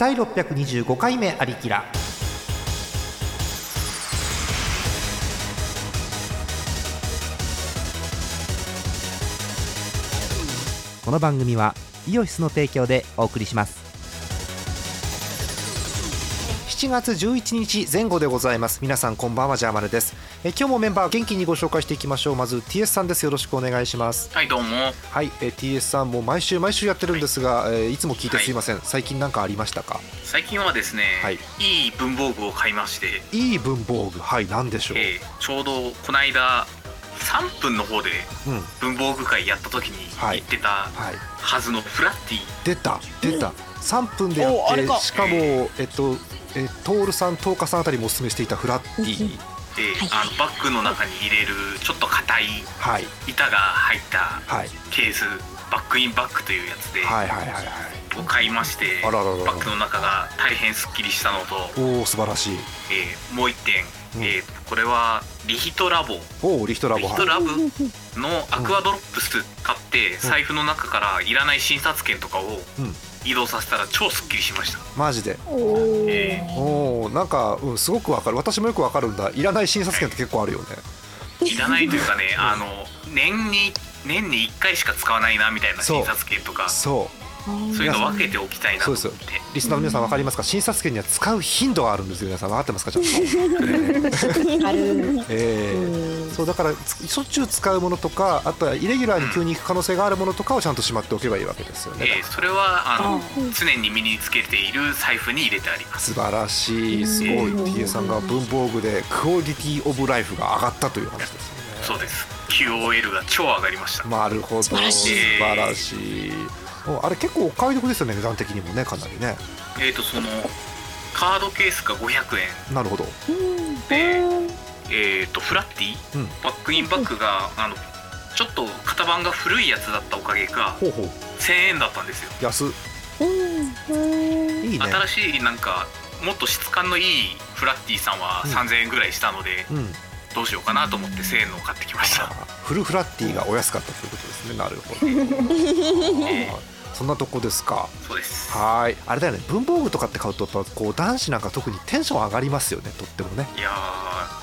第625回目ありきら。この番組はイオシスの提供でお送りします。7月11日前後でございます。皆さんこんばんはジャーマネです。え今日もメンバー元気にご紹介していきましょう。まず TS さんです。よろしくお願いします。はいどうも。はい。え TS さんも毎週毎週やってるんですが、えいつも聞いてすいません、最近何かありましたか？最近はですね、はい。いい文房具を買いまして、いい文房具。はい何でしょう、えーちょうどこの間3分の方でうん。文房具会やった時にはい。言ってたはずのフラッティ出た。出た、3分でやってしかもえっとえトールさんトーカさんあたりもおすすめしていたフラッティで、はい。あのバッグの中に入れるちょっと硬いはい。板が入ったはい。ケースバックインバッグというやつで、はいはいはいはい。を買いましてあららららバッグの中が大変すっきりしたのと、おお素晴らしい。えーもう一点、うんえーこれはリヒトラボ。おおリヒトラボ。はいリヒトラブのアクアドロップス買って財布の中からいらない診察券とかをうん。移動させたら超すっきりしました、マジで。えおおなんか、うん、すごくわかる。私もよくわかるんだ。いらない診察券って結構あるよね。ーいらないというかねあの年に年に1回しか使わないなみたいな診察券とか。そそうういうの分けておきたいなと思って。そうですリスナーの皆さんわかりますか？診察券には使う頻度があるんですよ皆さん。分かってますか？ちゃんと。えーそうだからつしょっちゅう使うものとかあとはイレギュラーに急に行く可能性があるものとかをちゃんとしまっておけばいいわけですよね、えーそれはあの常に身につけている財布に入れてあります。素晴らしい。すごい。TA さんが文房具でクオリティオブライフが上がったという話ですよね。そうです。QOL が超上がりました、なるほど。素晴晴らしい。らしい。おあれ結構お買い得ですよね値段的にもねかなりね。えーとそのカードケースが500円。なるほど。で、えー、とフラッティ、うん。バックインバッグがあのちょっと型番が古いやつだったおかげかほうほう。1000円だったんですよ。安いいね。新しいなんかもっと質感のいいフラッティさんはうん。3000円ぐらいしたので、うん。どうしようかなと思って1000円のを買ってきました、あフルフラッティがお安かったということですね。なるほど。えはいそんなとこですか。ーそうです。はい。あれだよね。文房具とかって買うとやっぱこう男子なんか特にテンション上がりますよね。とってもね。いやー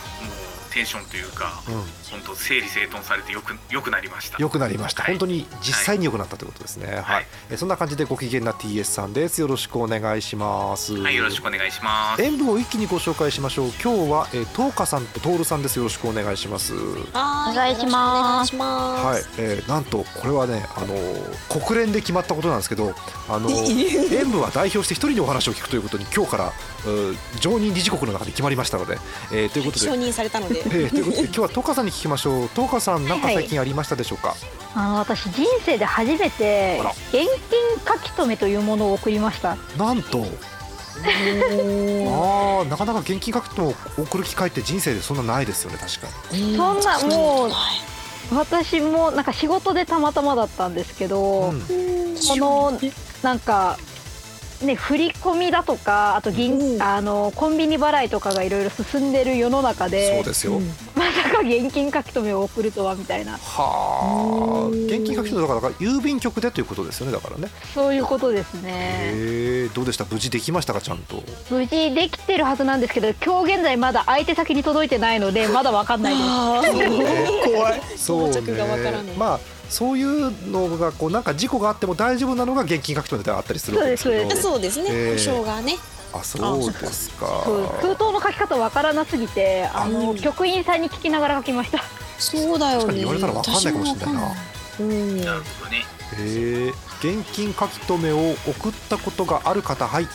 テンションというか、うん。本当整理整頓されてよくよくなりました。良くなりました、はい。本当に実際に良くなったということですね。はい、はい。えそんな感じでご機嫌な TS さんです。よろしくお願いします。はいよろしくお願いします。演舞を一気にご紹介しましょう。今日は、えー、トーカさんとトールさんです。よろしくお願いします。おお願いします。はい、えーなんとこれはね、あのー国連で決まったことなんですけど、あのー演舞は代表して一人にお話を聞くということに今日から常任理事国の中で決まりましたので、えーということで。承。認されたので。えーということで今日はトーカさんに聞きましょう。トーカさん何か最近ありましたでしょうか？あの私人生で初めて現金書き留めというものを送りました。なんと、ああなかなか現金書き留めを送る機会って人生でそんなないですよね確かに。そんなもうはい私もなんか仕事でたまたまだったんですけど、うん。このなんかね振り込みだとかあと銀、うん。あのコンビニ払いとかがいろいろ進んでる世の中そうでですよ。まさか現金書き留めを送るとはみたいな。はあ、うん。現金書き留めだからだから郵便局でということですよねだからね。そういうことですね。へえどうでした？無事できましたか？ちゃんと。無事できてるはずなんですけど今日現在まだ相手先に届いてないのでまだわかんないです。怖い。そう到着がわからない。まあそういうのがこうなんか事故があっても大丈夫なのが現金書き留めであったりするわけですけどそうですね。えー保証がね。あそうですか封筒の書き方わからなすぎてあのうん局員さんに聞きながら書きましたそうだよね。言われたらわかんないかもしれないな。うん。なるほどねへえ現金書き留めを送ったことがある方はい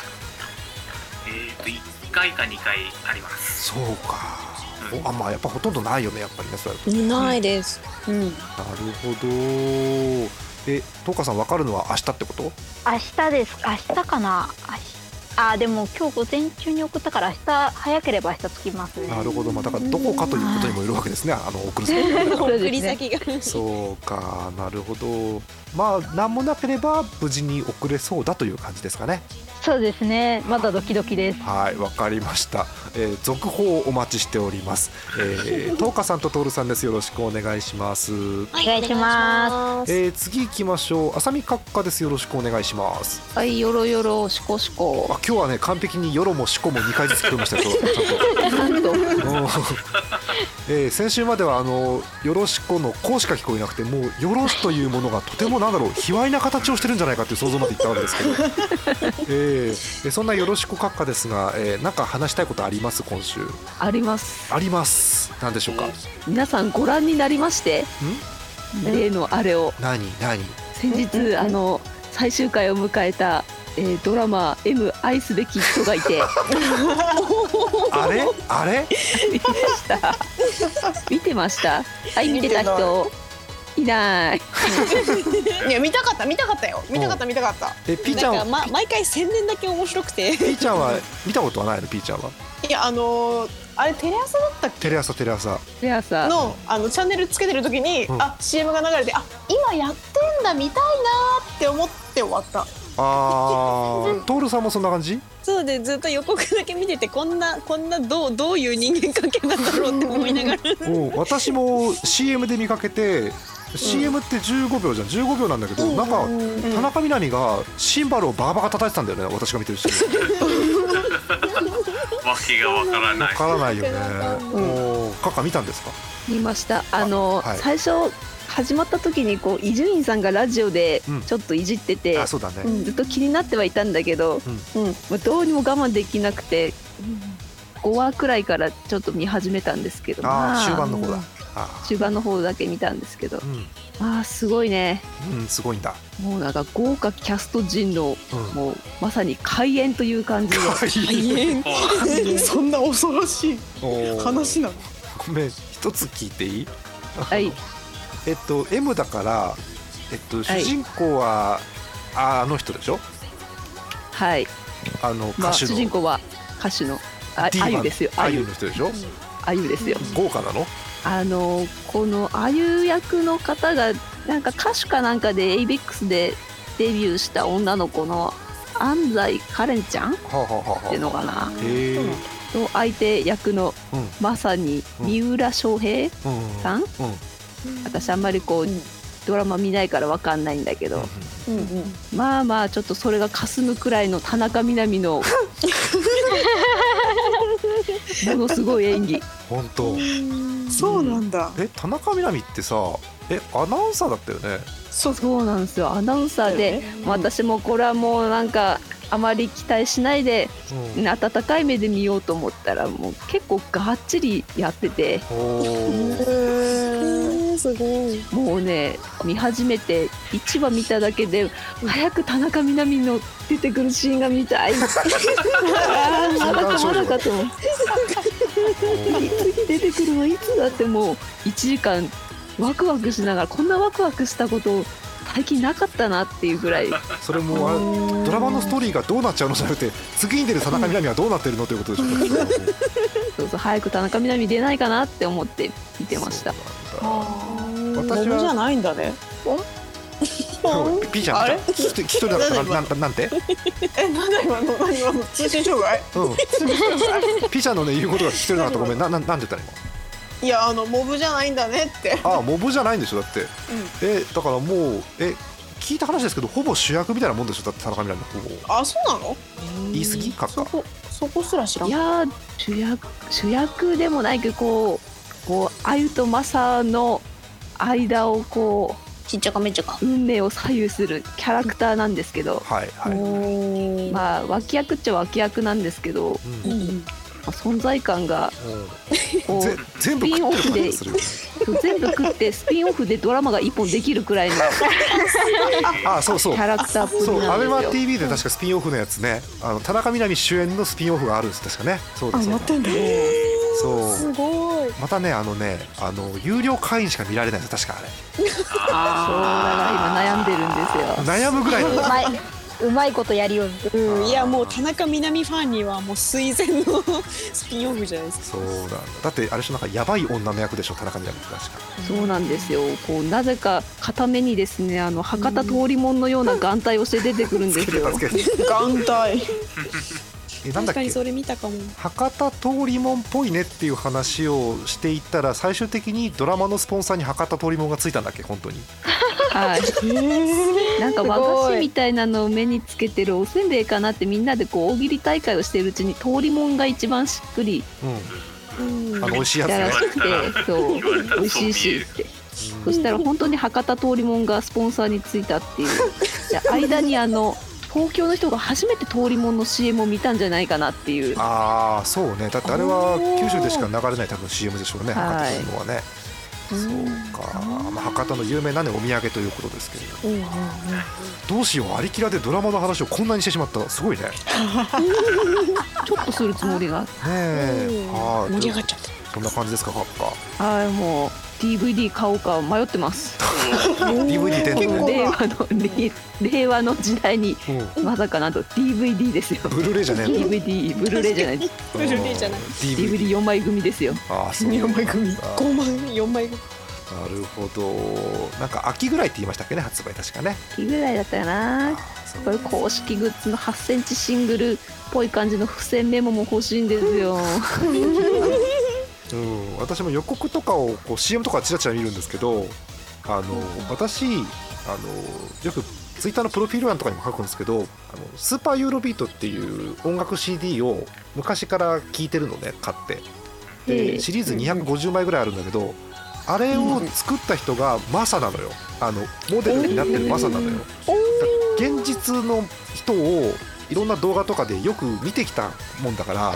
えー、と1回か2回ありますそうかあまあやっぱほとんどないよねやっぱりねそれないです。うん。なるほど。えトカさん分かるのは明日ってこと？明日です。明日かな。あでも今日午前中に送ったから明日早ければ明日着きますね。なるほど。まあだからどこかということにもよるわけですね。あの送る先 送り先が。そうか。なるほど。まあ何もなければ無事に送れそうだという感じですかね。そうですね。まだドキドキです。はいわかりました、えー続報をお待ちしております。えー、トーカさんとトールさんです。よろしくお願いします。お願いします。えー、次行きましょう。浅見閣下です。よろしくお願いします。はいよろよろしこしこ。あ今日はね完璧によろもしこも2回ずつ聞こえましたよちゃんと。えー先週まではあのよろしこのこうしか聞こえなくてもうよろしというものがとてもなんだろう卑猥な形をしてるんじゃないかっていう想像までいったわけですけど、えーえそんなよろしこ閣下ですが、えー、なんか話したいことあります今週。あります。あります。何でしょうか？ん皆さんご覧になりまして？例のあれを。何？何？先日あの最終回を迎えた、えードラマ「M 愛すべき人がいて」あれ？あれ？見てました。見てました。はい見てた人いない。いや見たかった見たかったよ。見たかった見たかった。えピーちゃんなんか、ま、毎回宣伝だけ面白くて。ピーちゃんは見たことはないの？ピーちゃんは？いやあのーあれテレ朝だったっけ？テレ朝テレ朝。で朝。のあのチャンネルつけてる時に、うん。あ CM が流れてあ今やってんだ見たいなって思って終わった。あー。トールさんもそんな感じ？そうでずっと予告だけ見ててこんなこんなどうどういう人間関係なんだろうって思いながら。うん私も CM で見かけて CM って15秒じゃん。15秒なんだけど、なんか田中みな実がシンバルをバカバカ叩いてたんだよね私が見てるし わけがわからわない。からないよね。おーカッカ見たんですか？見ました。あのはい。最初始まった時にこう伊集院さんがラジオでうん。ちょっといじってて、あそうだね、ずっと気になってはいたんだけど、うん。まあ、どうにも我慢できなくて、5話くらいからちょっと見始めたんですけど。あまあ終盤の方だあ終盤の方だけ見たんですけど。ーあーすごいね。うん、うん、すごいんだ。もうなんか豪華キャスト陣の、うん。もうまさに開演という感じで。お そんな恐ろしい。話なの？ごめん一つ聞いていい？はい。えっと M だからえっと主人公は、ああの人でしょ？はい、あのまあ、歌手の、主人公は歌手のあゆですよ。あゆあゆの人でしょ？あゆですよ。豪華なの？あのこのあゆ役の方がなんか歌手かなんかで ABEX でデビューした女の子の安西カレンちゃんっはあ、はあはあはあ、ていうのかな。へえ。の相手役のうん。まさに三浦翔平うん？うん。さん。うん。私あんまりこうドラマ見ないからわかんないんだけど。うんうん。まあまあちょっとそれが霞むくらいの田中みな実の ものすごい演技。本当。そうなんだ。え田中みな実ってさえアナウンサーだったよね？そうそうなんですよ。アナウンサーで、私もこれはもうなんかあまり期待しないでうん。温かい目で見ようと思ったらもう結構がっちりやってて。すごいもうね見始めて1話見ただけで早く田中みな実の出てくるシーンが見たい。まだかまだかと思って次出てくるのいつだってもう1時間ワクワクしながらこんなワクワクしたこと最近なかったなっていうぐらい。それもあれドラマのストーリーがどうなっちゃうのじゃなくて次に出る田中みな実はどうなってるのということでしょう。か そうそう早く田中みな実出ないかなって思って見てました。私モブじゃはないんだね。ピピーちゃんあれ？聞き聞き取れなかったななんなんて？えなんだ今の何今の通信障害うんピーちゃんのね言うことが聞き取れなかったごめんなななんて言ったのいやあのモブじゃないんだねって。今あモブじゃないんでしょだって、えだからもうえ聞いた話ですけどほぼ主役みたいなもんでしょだって田中みな実ほぼ。あそうなの？言い過ぎか。っかそこそこすら知らん。いやー主役主役でもないけどこうこうあゆとマサの間をこちっちゃかめっちゃか。う運命を左右するキャラクターなんですけど、はいはい、まあ脇役っちゃ脇役なんですけど、うん。うんまあ存在感がこぜう全部食ってる感じがするよね全部食ってスピンオフでドラマが一本できるくらいのキ あそうそうャラクターっぽいそう、アベマなんで確かスピンオフのやつね、あの田中みな実主演のスピンオフがあるんです確かね。そうです。そうだんだそう。すごいまたね、あのね、あの有料会員しか見られないです確かあれ。そうだから今悩んでるんですよ。悩むぐらいの。毎うまいことやりよる。うん、いやもう田中みな実ファンにはもう垂涎の スピンオフじゃないですか。そうなんだ。だってあれでしょなんかやばい女の役でしょ田中みな実って確か。そうなんですよ。こうなぜか片目にですねあの博多通りもんのような眼帯をして出てくるんですよ。眼帯 えなんだっけ？確かにそれ見たかも。博多通りもんっぽいねっていう話をしていったら最終的にドラマのスポンサーに博多通りもんがついたんだっけ？本当に。はい。なんか和菓子みたいなのを目につけてるおせんべいかなってみんなでこう大喜利大会をしてるうちに通りもんが一番しっくりうん。うん。あの美味しいやつねやらしくてそう美味しいし。ってそしたら本当に博多通りもんがスポンサーについたっていう。で間にあの東京の人が初めて通りもんの CM を見たんじゃないかなっていう。ああそうね。だってあれは九州でしか流れない多分 CM でしょうね。博多はい。通りもんはね。そうか、まあ、博多の有名なねお土産ということですけれどうんうんうん。どうしようアリキラでドラマの話をこんなにしてしまった。すごいね。ね ちょっとするつもりが。え。は盛り上がいっちゃったそんな感じですかカッカはいもう DVD 買おうか迷ってます。DVD で、令和の令令和の時代にうん、まさかなんと DVD ですよ。ブルーレイじゃねえの？DVD ブルーレイじゃない。ブルーレイじゃない。DVD DVD4 枚組ですよ。ああそう。4枚組。あ5枚4枚組。なるほど。なんか秋ぐらいって言いましたっけね発売確かね。いいぐらいだったかな。これ公式グッズの8センチシングルっぽい感じの付箋メモも欲しいんですよ うん、私も予告とかをこう CM とかちらちら見るんですけどあの私あのよくツイッターのプロフィール欄とかにも書くんですけどあのスーパーユーロビートっていう音楽 CD を昔から聴いてるのね買って。ええ。でシリーズ250枚ぐらいあるんだけどあれを作った人がマサなのよ。あのモデルになってるマサなのよ。現実の人をいろんな動画とかでよく見てきたもんだから、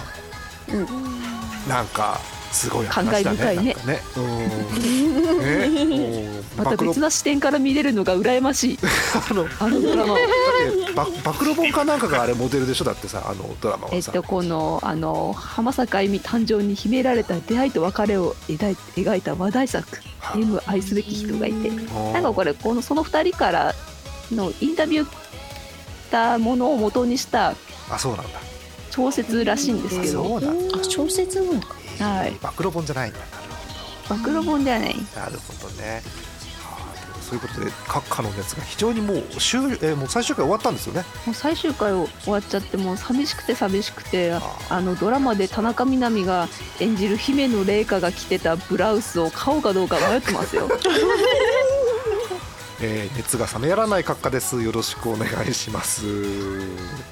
なんかすごい話だね。感慨深いね。ね。うん。ね。また別な視点から見れるのが羨ましい。あのあのドラマ。をだってば暴露本かなんかがあれモデルでしょ？だってさあのドラマはさ、えっとこのあの浜坂由美誕生に秘められた出会いと別れを描い描いた話題作「はい M 愛すべき人がいて」ななんかこれこのその2人からのインタビューしたものを元にしたあそうなんだ。小説らしいんですけど。そうなんだ。あ小説なんだはい。暴露本じゃないんだな。る暴露本ではない。ほどなるほどね。はあそういうことで閣下の熱が非常にもう終、えーもう最終回終わったんですよね。もう最終回を終わっちゃってもう寂しくて寂しくてああのドラマで田中みな実が演じる姫野麗華が着てたブラウスを買おうかどうか迷ってますよ。えー熱が冷めやらない閣下です。よろしくお願いします。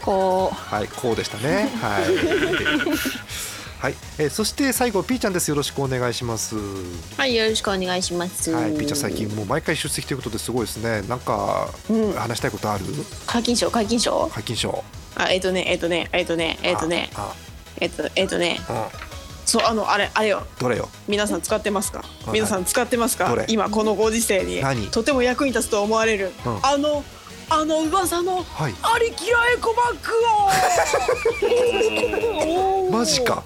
こう。はいこうでしたね。はいはい、えーそして最後ピーちゃんです。よろしくお願いします。はいよろしくお願いします。はいピーちゃん最近もう毎回出席ということですごいですね。なんかうん。話したいことある？解禁賞解禁賞？解禁賞。あえっ、とねえっ、とねえっ、とねえっ、とね。あえっ、とえっ、とね。そうあのあれあれよ。どれよ？皆さん使ってますか？い。皆さん使ってますか？どれ？今このご時世に。何？とても役に立つと思われる、うん。あのあの噂のはい。ありきらエコバッグを。マジか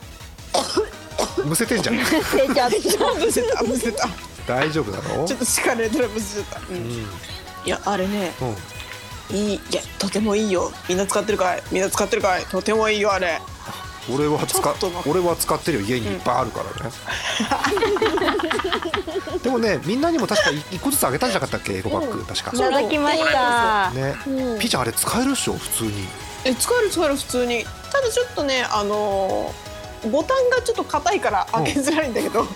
むせてんじゃん。むせたむせた。大丈夫なのちょっと力入れたらむせた、うん。うん。いやあれね。うん。いいいやとてもいいよ。みんな使ってるかい？みんな使ってるかい？とてもいいよあれ。俺は使ちょっと待って。俺は使ってるよ。家にいっぱいあるからね、でもねみんなにも確か一個ずつあげたんじゃなかったっけ？エコバッグ確か。いただきました。ね、ピーちゃんあれ使えるっしょ？普通に。え使える使える普通に。ただちょっとねあのーボタンがちょっと硬いから開けづらいんだけど、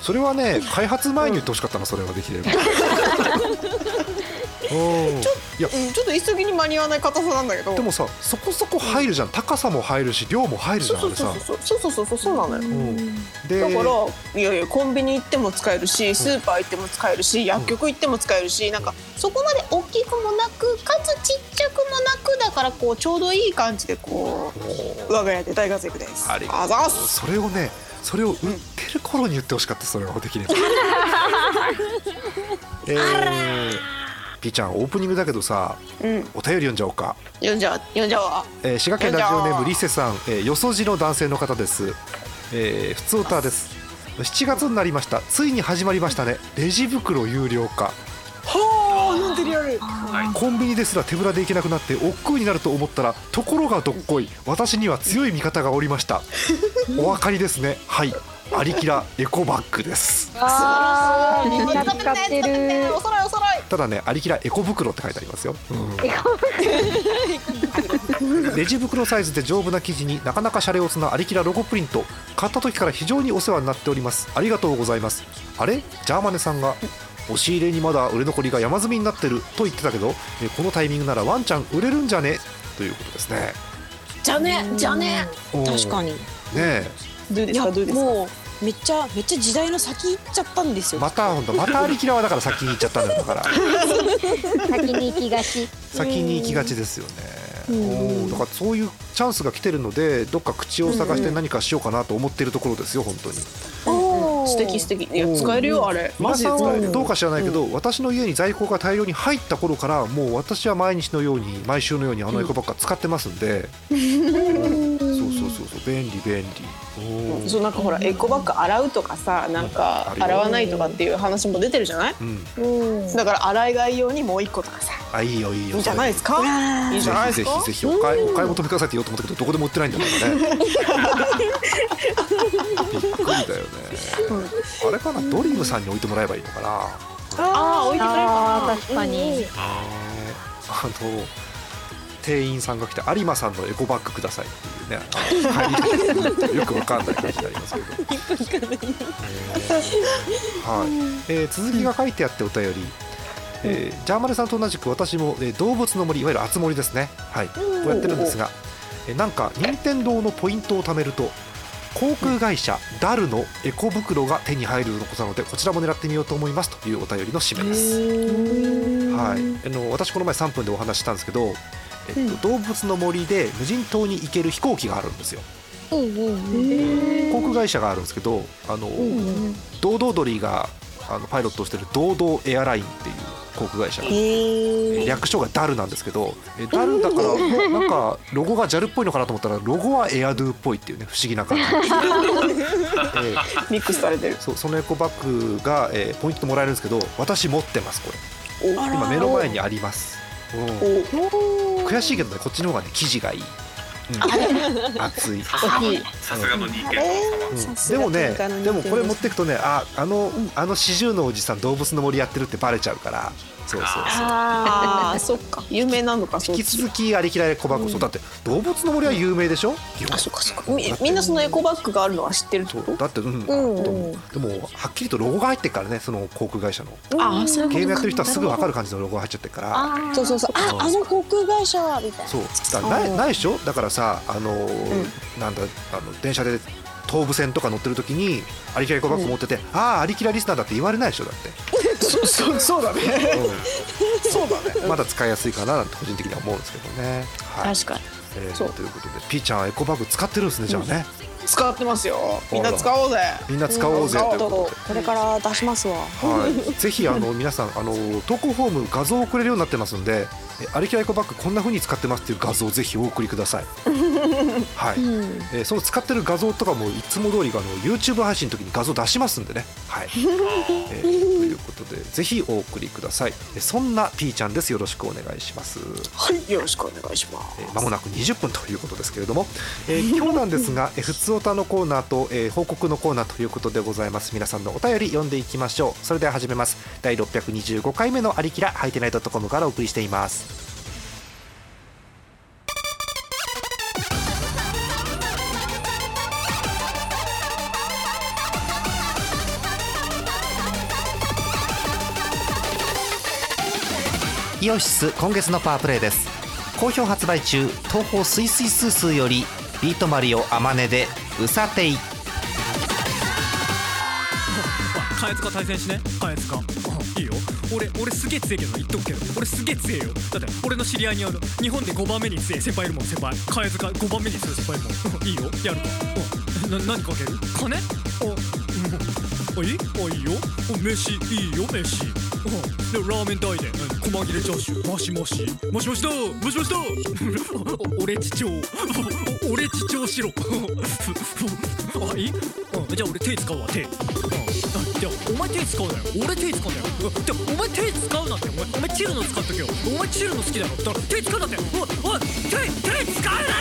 それはね開発前に言ってほしかったなそれはできれば ちょちょっと急ぎに間に合わない硬さなんだけど。でもさそこそこ入るじゃん、高さも入るし量も入るじゃんそうそうそうそうそうそうそうなのよ、だからいやいやコンビニ行っても使えるしスーパー行っても使えるし、薬局行っても使えるしなんかそこまで大きくもなくかつちっちゃくもなくだからこうちょうどいい感じでこう我が家で大活躍です。ありがとう。それをねそれを売ってる頃に言ってほしかったそれはできれば。えー。ピーちゃんオープニングだけどさうん。お便り読んじゃおうか。読んじゃう読んじゃおう。えー滋賀県ラジオネームリセさん、えーよそじの男性の方です、えー、普通歌です。7月になりました。ついに始まりましたね。レジ袋有料化。はあなんマテリアルはい。コンビニですら手ぶらで行けなくなって億劫になると思ったらところがどっこい。私には強い味方がおりました。お分かりですね。はいアリキラエコバッグです。あーみんな使ってる。おそろいおそろい。ただねアリキラエコ袋って書いてありますよ、レジ袋サイズで丈夫な生地になかなかシャレオツなアリキラロゴプリント。買った時から非常にお世話になっております。ありがとうございます。あれ？ジャーマネさんが押し入れにまだ売れ残りが山積みになってる。と言ってたけどえこのタイミングならワンちゃん売れるんじゃね？ということですね。じゃねじゃね。確かに。ねえどうでいやすかどうですか？もうめっちゃめっちゃ時代の先行っちゃったんですよ。また本当またアリキラはだから先に行っちゃったんだから。先に行きがち。先に行きがちですよね。おーだからそういうチャンスが来てるのでどっか口を探して何かしようかなと思っているところですよ本当に。素敵素敵。いや使えるよあれ。マジで使えるどうか知らないけど、私の家に在庫が大量に入った頃からもう私は毎日のように毎週のようにあのエコバッグは使ってますんで、そうそうそうそう便利便利。そうなんかほらエコバッグ洗うとかさなんか洗わないとかっていう話も出てるじゃない？うん。だから洗い替え用にもう一個とかさ。あいいよいいよいいんじゃないですか？いいんじゃないですか？ぜひぜひぜひお買いお買い求めくださいって言おうと思ったけどどこでも売ってないんだからね。びっくりだよね、あれかなドリームさんに置いてもらえばいいのかな？ああ置いてくれるあかー確かに。ねあの店員さんが来て有馬さんのエコバッグくださいっていうねあの帰りよくわかんない感じになりますけど、えーはい。えー続きが書いてあってお便り、えージャーマネさんと同じく私も、えー動物の森いわゆるあつ森ですね、はい、こうやってるんですが、えーなんか任天堂のポイントを貯めると航空会社ダルのエコ袋が手に入るのことなのでこちらも狙ってみようと思います。というお便りの締めです。はい、あの私この前3分でお話ししたんですけど、えっと動物の森で無人島に行ける飛行機があるんですよ。航空会社があるんですけどあの、堂々鳥があのパイロットをしてる堂々エアラインっていう航空会社略称がダルなんですけどえダルだからなんかロゴが JAL っぽいのかなと思ったらロゴはエアドゥっぽいっていうね不思議な感じ、え ーミックスされてる。そうそのエコバッグが、えーポイントもらえるんですけど私持ってますこれ。今目の前にあります、うん悔しいけどねこっちの方がね生地がいい、うん、熱い。さすがのさすがの人間。様うん。でもねでもこれ持ってくとねああのあの四十のおじさん動物の森やってるってバレちゃうからそうそうそう。ああそっか。有名なのか引き続きありきられ小箱そう。だって動物の森は有名でしょ？基本あそっかそっか。みみんなそのエコバッグがあるのは知ってるってこと？そうだってうん、うん。でもはっきりとロゴが入ってるからねその航空会社の。ああそうゲームやってる人はすぐ分かる感じのロゴが入っちゃってるから。そうそうそう。ああの航空会社みたいな。そう。だないないでしょ？だからさあのーなんだあの電車で東武線とか乗ってる時にアリキラエコバッグ持ってて、ああアリキラリスナーだって言われないでしょだって、そうそうそうだねそうだね。まだ使いやすいかななんて個人的には思うんですけどね。はい。確かに。えーそう。ということでピーちゃんエコバッグ使ってるんですねじゃあね、使ってますよ。みんな使おうぜ。みんな使おうぜ。といことこれから出しますわ。はい。ぜひあの皆さんあの投稿フォーム画像を送れるようになってますんで歩きアイコバッグこんなふうに使ってますっていう画像をぜひお送りください。はい、うん、えー、その使ってる画像とかもいつも通りあの YouTube 配信の時に画像出しますんでね。はい、えー、ということでぜひお送りください。そんな P ちゃんです。よろしくお願いします。はい。よろしくお願いします。ま、えー、もなく20分ということですけれども、えー、今日なんですが普通オタのコーナーと、えー、報告のコーナーということでございます。皆さんのお便り読んでいきましょう。それでは始めます。第625回目のありきらハイテナイドットコムからお送りしています。イオシス今月のパワープレイです。好評発売中。東宝スイスイスースーよりビートマリオあまねでうさてい。カエツカ対戦しね。カエツカいいよ。俺俺すげえ強いけど言っとくけど。俺すげえ強えよ。だって俺の知り合いにある。日本で5番目に強い先輩いるもん。先輩。カエツカ5番目に強い先輩いるもん。いいよ。やる。かな何かける？金？おうんあいいあいいよ。お飯いいよ飯。うん。でラーメン代で。うん。細切れチャーシュー。マシマシ。マシマシだ。マシマシだ。俺父長俺父長しろ。あい？いうん。じゃあ俺手使うわ手。うん。あじゃあお前手使うなよ。俺手使うんだよ。うん。じゃあお前手使うなって。お前お前チルの使っとけよ。お前チルの好きだろだから手使うなって。おいおい手手使うな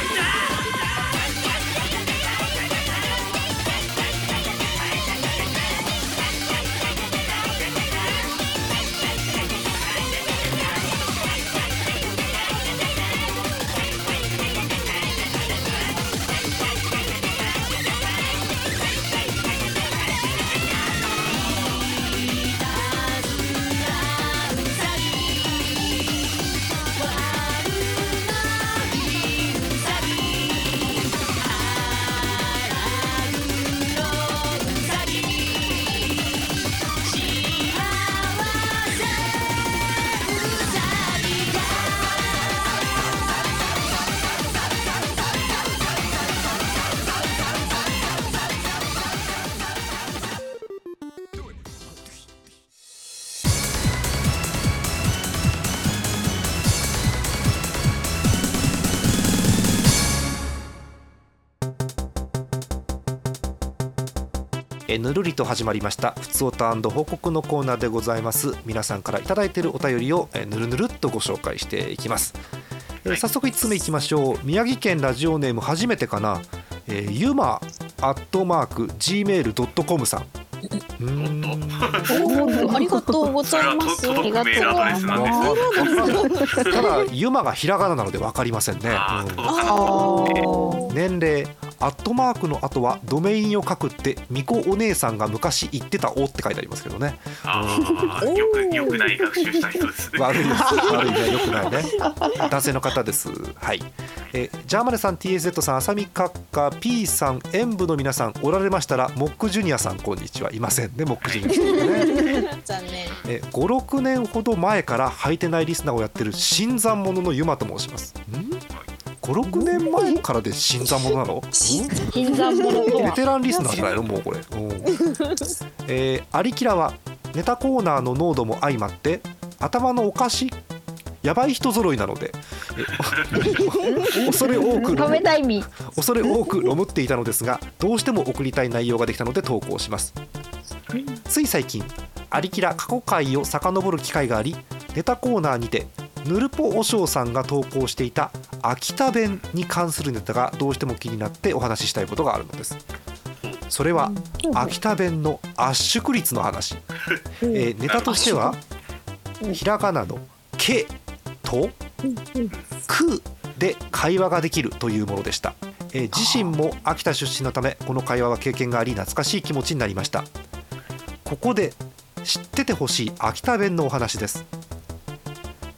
えーぬるりと始まりましたふつおた報告のコーナーでございます。皆さんからいただいているお便りを、えーぬるぬるっとご紹介していきます、えー早速1つ目いきましょう。宮城県ラジオネーム初めてかな、えー、ゆまアットマーク gmail.com さん。うーん。ありがとうございます。届くメールアドレスなんです ただユマがひらがななので分かりませんね、年齢アットマークの後はドメインを書くってみこお姉さんが昔言ってたおって書いてありますけどね。あーよくよくない学習した人ですね。悪いです。悪いねよくないね。男性の方です。はい。えジャーマネさん TSZ さん浅見閣下 P さん演舞の皆さんおられましたらモックジュニアさんこんにちは。いませんねモックジュニアさんね。残 念。え56年ほど前から履いてないリスナーをやってる新参者のユマと申します。ん？56年前からで新参者なの？ん新参者ベテランリスナーじゃないの？もうこれ、うん。えーアリキラはネタコーナーの濃度も相まって頭のお菓子やばい人揃いなので。え 恐れ多く恐れ多くロムっていたのですがどうしても送りたい内容ができたので投稿します。つい最近アリキラ過去回を遡る機会がありネタコーナーにてヌルポおしょうさんが投稿していた秋田弁に関するネタがどうしても気になってお話ししたいことがあるのです。それは秋田弁の圧縮率の話、えーネタとしてはひらがなの「け」と「く」で会話ができるというものでした、えー。自身も秋田出身のためこの会話は経験があり懐かしい気持ちになりました。ここで知っててほしい秋田弁のお話です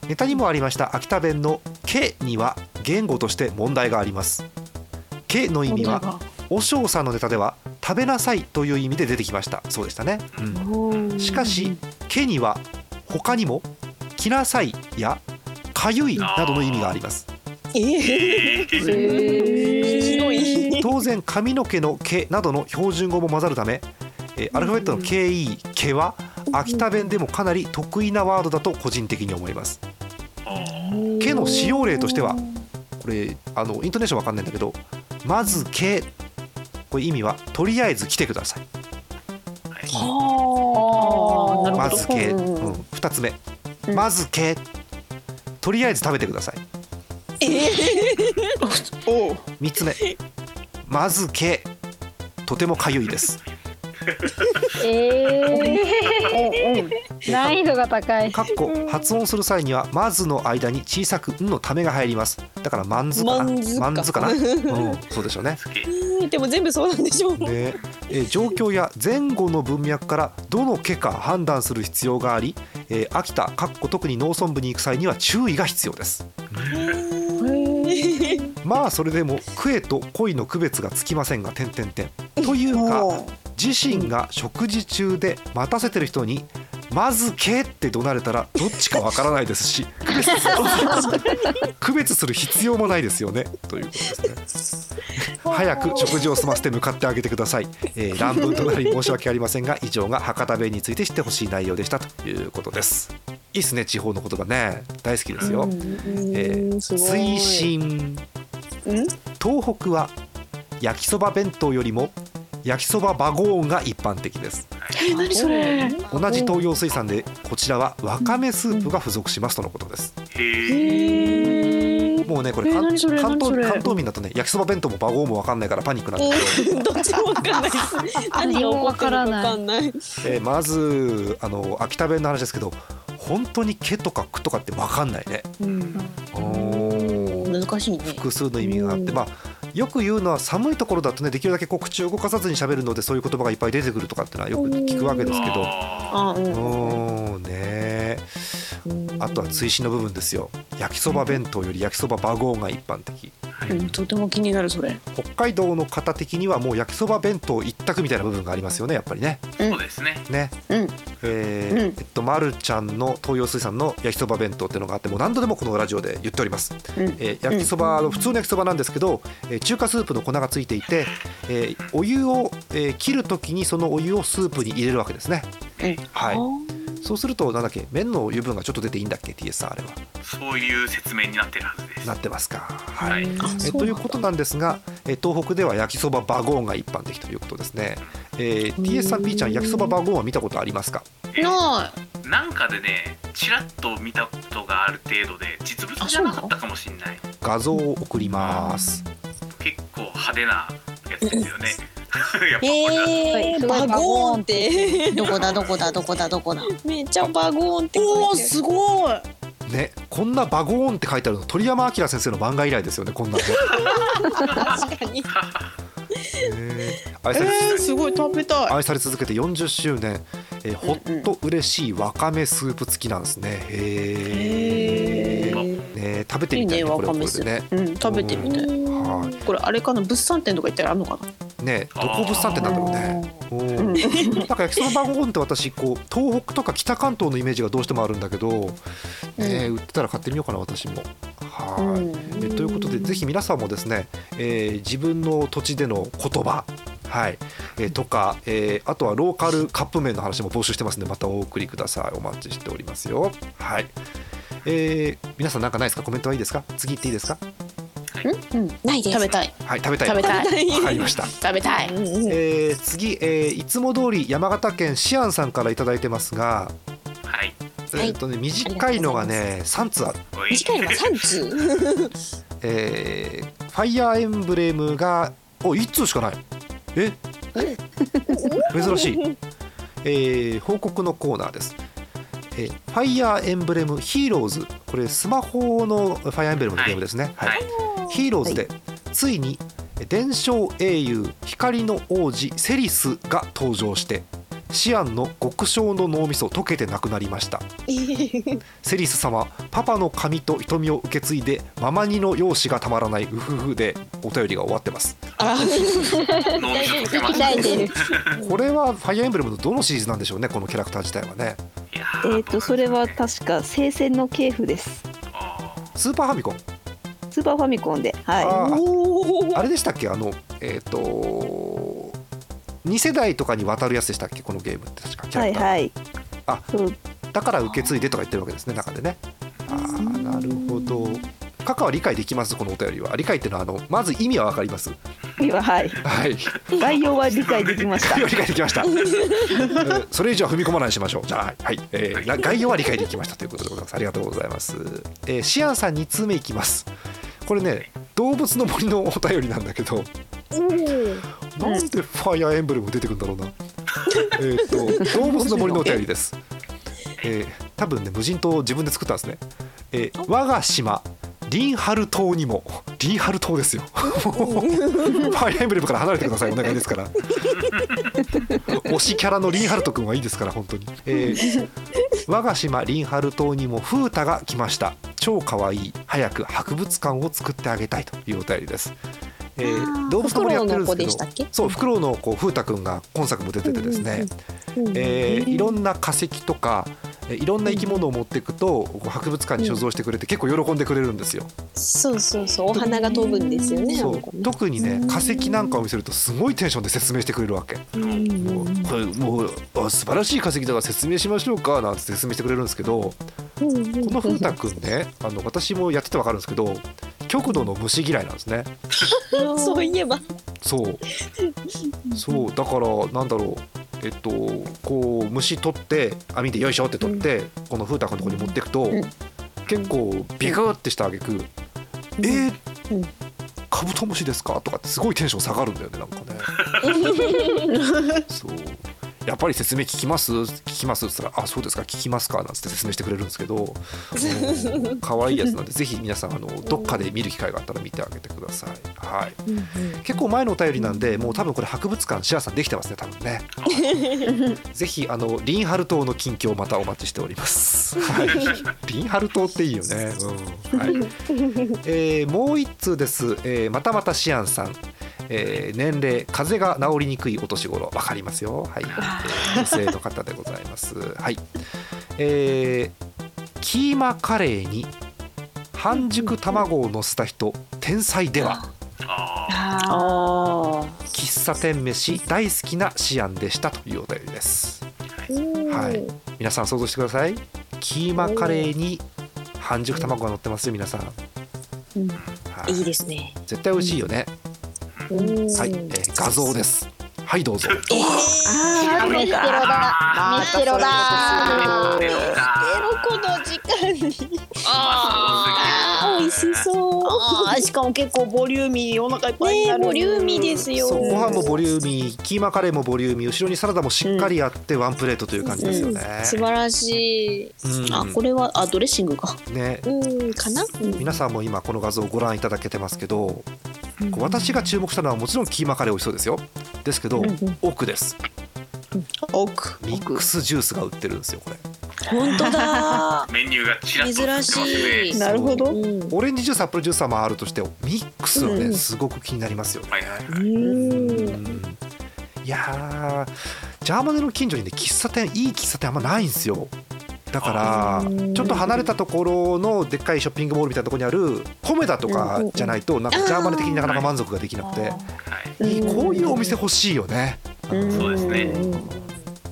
ネタにもありました秋田弁の「け」には言語として問題があります「け」の意味はおしょうさんのネタでは食べなさいという意味で出てきました。そうでしたね、うん。しかし「け」には他にも「来なさい」や「かゆい」などの意味があります。当然髪の毛の毛などの標準語も混ざるため、えーアルファベットの KE 毛は秋田弁でもかなり得意なワードだと個人的に思います。毛の使用例としてはこれあのイントネーションわかんないんだけどまず毛これ意味はとりあえず来てください。はあ、なるほど。まず毛、うん、2つ目。まず毛とりあえず食べてください。おう3つ目。まず毛とてもかゆいですえー、難易度が高い。かっこ発音する際には「まず」の間に小さく「ん」のためが入ります。だから「まんず」かな。まんずか。かな、うん、そうでしょうね。でも全部そうなんでしょう。ね。えー状況や前後の文脈からどの毛か判断する必要があり、えー秋田かっこ特に農村部に行く際には注意が必要です。まあそれでもクエと恋の区別がつきませんが点々点。というか自身が食事中で待たせてる人に「まずけって怒鳴れたらどっちかわからないですし 区別する必要もないですよねということですね。早く食事を済ませて向かってあげてください、えー、乱文となり申し訳ありませんが以上が博多弁について知ってほしい内容でしたということです。いいっすね地方の言葉ね。大好きですよ、えー、推進東北は焼きそば弁当よりも焼きそばバゴーンが一般的です。えー、何それ？同じ東洋水産でこちらはわかめスープが付属しますとのことです。へえもうねこれえー関東関東民だとね焼きそば弁当もバゴーンもわかんないからパニックなんだけど、どっちもわかんない。です。何が起こってるかわかんない。えーまずあの秋田弁の話ですけど本当に「け」とか「く」とかってわかんないね。おー。難しいね。複数の意味があってまあよく言うのは寒いところだとねできるだけこう口を動かさずに喋るのでそういう言葉がいっぱい出てくるとかっていうのはよく聞くわけですけど。うん。ねあとは追伸の部分ですよ。焼きそば弁当より焼きそばバゴーンが一般的。うんとても気になるそれ。北海道の方的にはもう焼きそば弁当一択みたいな部分がありますよねやっぱりね。ーそうですね。ね。うん。えーうん。えっと、まるちゃんの東洋水産の焼きそば弁当っていうのがあってもう何度でもこのラジオで言っております、うん。えー焼きそばの普通の焼きそばなんですけど、えー中華スープの粉がついていて、えーお湯を、えー切る時にそのお湯をスープに入れるわけですね、うんはいそうするとなんだっけ麺の油分がちょっと出ていいんだっけ TS さんあれは。そういう説明になってるはずです。なってますか。はい、はい。えーということなんですが、えー東北では焼きそばバゴーンが一般的ということですね、えー TS さん P ちゃん焼きそばバゴーンは見たことありますか？ななんかでねちらっと見たことがある程度で実物じゃなかったかもしれない。画像を送ります。結構派手なやつですよね えー、バゴーンって。い どこだどこだどこだどこだ。めっちゃバゴーンって書いてある。おーすごい。ね、こんなバゴーンって書いてあるの鳥山明先生の漫画以来ですよねこんなのね、確かに。え。ー愛されえー、すごい食べたい。愛され続けて40周年、えー、ほっと嬉しいわかめスープ付きなんですね。へえ、ね、食べてみたいわかめね食べてみたい。はこれあれかな？物産展とか行ったらあるのかな？いねどこ物産展なんだろうね。なんか焼きそばバゴーンって私こう東北とか北関東のイメージがどうしてもあるんだけど、ね売ってたら買ってみようかな私も。はい、うん。えということでぜひ皆さんもですね、えー自分の土地での言葉はい、えーとか、えーあとはローカルカップ麺の話も募集してますのでまたお送りください。お待ちしておりますよ。はい、えー皆さんなんかないですか？コメントはいいですか？次行っていいですか？うん？ないです。食べたい。はい食べたい。食べたい。わかりました。食べたい。えー次、えーいつも通り山形県シアンさんからいただいてますが、はい。えーとね、短いのがね3つある、短いのが三通 えーファイアーエンブレムがお1通しかない。え？珍しい、えー報告のコーナーです、えーファイアーエンブレムヒーローズこれスマホのファイアーエンブレムのゲームですね、はい。はい。ヒーローズでついに伝承英雄光の王子セリスが登場してシアンの極小の脳みそ溶けてなくなりました。セリス様パパの髪と瞳を受け継いでママ似の容姿がたまらないうふふでお便りが終わってます。あ これはファイアーエンブレムのどのシリーズなんでしょうねこのキャラクター自体はね。えっ、とそれは確か聖戦の系譜です。あスーパーファミコン。スーパーファミコンではあー。おー。あれでしたっけ？あのえっ、と2世代とかに渡るやつでしたっけ？このゲームって確かキいャラクター、はい。はいあだから受け継いでとか言ってるわけですね中でね。ああなるほど。カカは理解できますこのお便りは。理解っていうのはあのまず意味はわかります。今はい。はい。概要は理解できました。理解できました。え ーそれ以上は踏み込まないしましょう。じゃあはい、えーな概要は理解できましたということでございます。ありがとうございます、えーシアンさん2通目いきます。これね動物の森のお便りなんだけどなんでファイアーエンブレム出てくるんだろうな。えっと動物の森のお便りです。えー多分ね無人島を自分で作ったんですね、えー我が島リンハル島にもリンハル島ですよ。ファイアーエンブレムから離れてください。お願いですから。推しキャラのリンハルト君はいいですから本当に、えー我が島リンハル島にも風太が来ました。超かわいい。早く博物館を作ってあげたいというお便りですえー動物の森やってるんですけどそうフクロウの子風太くんが今作も出ててですね、えーいろんな化石とかえーいろんな生き物を持っていくとこう博物館に所蔵してくれて結構喜んでくれるんですよ。そうそうそうお花が飛ぶんですよね特にね化石なんかを見せるとすごいテンションで説明してくれるわけ。もうこれもうあ素晴らしい化石だから説明しましょうかなんて説明してくれるんですけどこの風太くんねあの私もやっててわかるんですけど極度の虫嫌いなんですね。そういえば。そう。そう。だからなんだろう。えっとこう虫取って網でよいしょって取って、この風太くんのとこに持っていくと、ん。結構ビクってしたあげく「えーうん。カブトムシですか?」とかってすごいテンション下がるんだよねなんかね。そうやっぱり説明聞きます？聞きます？って言ったら「あそうですか聞きますか」なんつって説明してくれるんですけどうん可愛いやつなんで ぜひ皆さんあのどっかで見る機会があったら見てあげてください。はい、結構前のお便りなんでもう多分これ博物館シェアさんできてますね多分ね。ぜひあのリンハル島の近況またお待ちしております。はい、リンハル島っていいよね。うんはい えーもう一通です、えーまたまたシアンさん。えー年齢風邪が治りにくいお年頃わかりますよ。はい、えー。女性の方でございます。はい。えーキーマカレーに半熟卵を乗せた人天才では。喫茶店飯大好きなシアンでしたというお便りです。はい。皆さん想像してください。キーマカレーに半熟卵が乗ってますよ皆さん、うん。はい。いいですね。絶対美味しいよね、うんはい、えー画像です。はいどうぞ。ああ、ミステロだ。ミステロだ。あエロコの時間にあー美味しそうあーしかも結構ボリューミーお腹いっぱいにねなるボリューミーですよご飯もボリューミーキーマカレーもボリューミー後ろにサラダもしっかりあってワンプレートという感じですよね、素晴らしいうんあこれはあドレッシングかねうんかな皆さんも今この画像をご覧いただ。けてますけど、私が注目したのはもちろんキーマカレー美味しそうですよ。ですけど、奥です。奥。ミックスジュースが売ってるんですよこれ。本当だ。メニューがちらっと映ってます珍しい。ねなるほど。うん。オレンジジュースアップルジュースはまああるとしてミックスはね、うんうん。すごく気になりますよね、はいはいはい。うん。いやージャーマネの近所にね喫茶店いい喫茶店あんまないんですよだからちょっと離れたところのでっかいショッピングモールみたいなところにあるコメダとかじゃないとなんかジャーマネ的になかなか満足ができなくて。こういうお店欲しいよね。うん。そうですね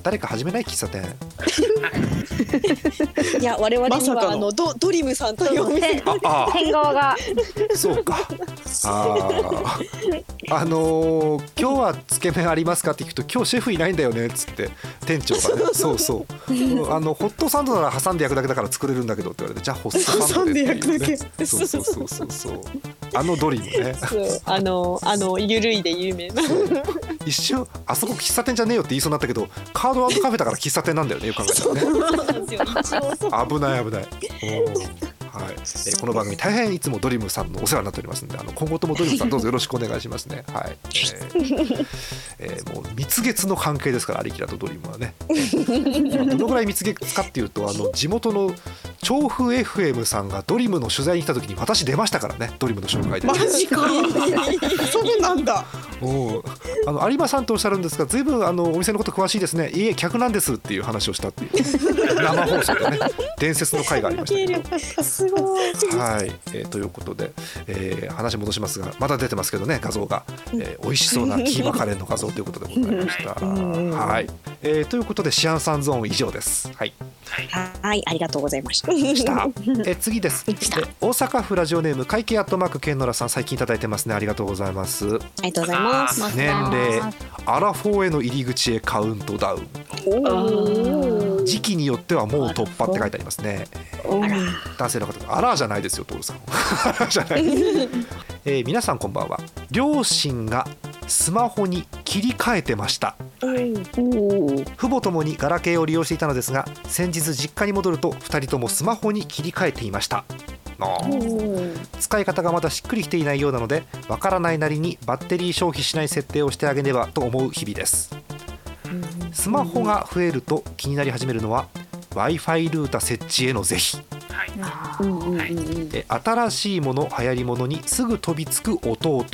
誰か始めない喫茶店。いや我々にまさかの。はあのドドリムさんというお店があ。あ変顔が。そう。か。あー。あのー今日はつけ麺ありますかって聞くと今日シェフいないんだよねっつって店長がね。そう。そうう。んあのホットサンドなら挟んで焼くだけだから作れるんだけどって言われてじゃあ ホットサンドでっていう、ね、挟んで焼くだそうそうそうそうそう。あのドリムね。そう。あのあのゆるいで有名な一瞬あそこ喫茶店じゃねえよって言いそうになったけどカードカフェだから喫茶店なんだよねよく考えたらね危ない危ない。うんはい、えーこの番組大変いつもドリムさんのお世話になっておりますので、あの今後ともドリムさんどうぞよろしくお願いしますね。はい。えーえーもう蜜月の関係ですから、アリキラとドリムはね。どのぐらい蜜月かっていうと、あの地元の調布 FM さんがドリムの取材に来た時に私出ましたからね、ドリムの紹介で。マジか そうなんだおう。あの有馬さんとおっしゃるんですが、ずいぶんあのお店のこと詳しいですね。いえ客なんですっていう話をしたっていう。生放送でね、伝説の回がありましたけど。すごい。はい、えーということで、えー話戻しますがまだ出てますけどね画像が、えー美味しそうなキーマカレーの画像ということでございました。はい、えーということでシアンサンゾーン以上です。はい、はい。ありがとうございました。した。えー次です。えー大阪府ラジオネーム会計アットマークケンノラさん最近いただいてますね。ありがとうございます。ありがとうございます年齢アラフォーへの入り口へカウントダウン。時期によってはもう突破って書いてありますね。男性の方あらじゃないですよトールさん。じゃない、えー皆さんこんばんは。両親がスマホに切り替えてました。父母ともにガラケーを利用していたのですが先日実家に戻ると2人ともスマホに切り替えていました使い方がまだしっくりきていないようなのでわからないなりにバッテリー消費しない設定をしてあげねばと思う日々です。スマホが増えると気になり始めるのは w i f i ルータ設置への是非。はい。え新しいもの流行りものにすぐ飛びつく弟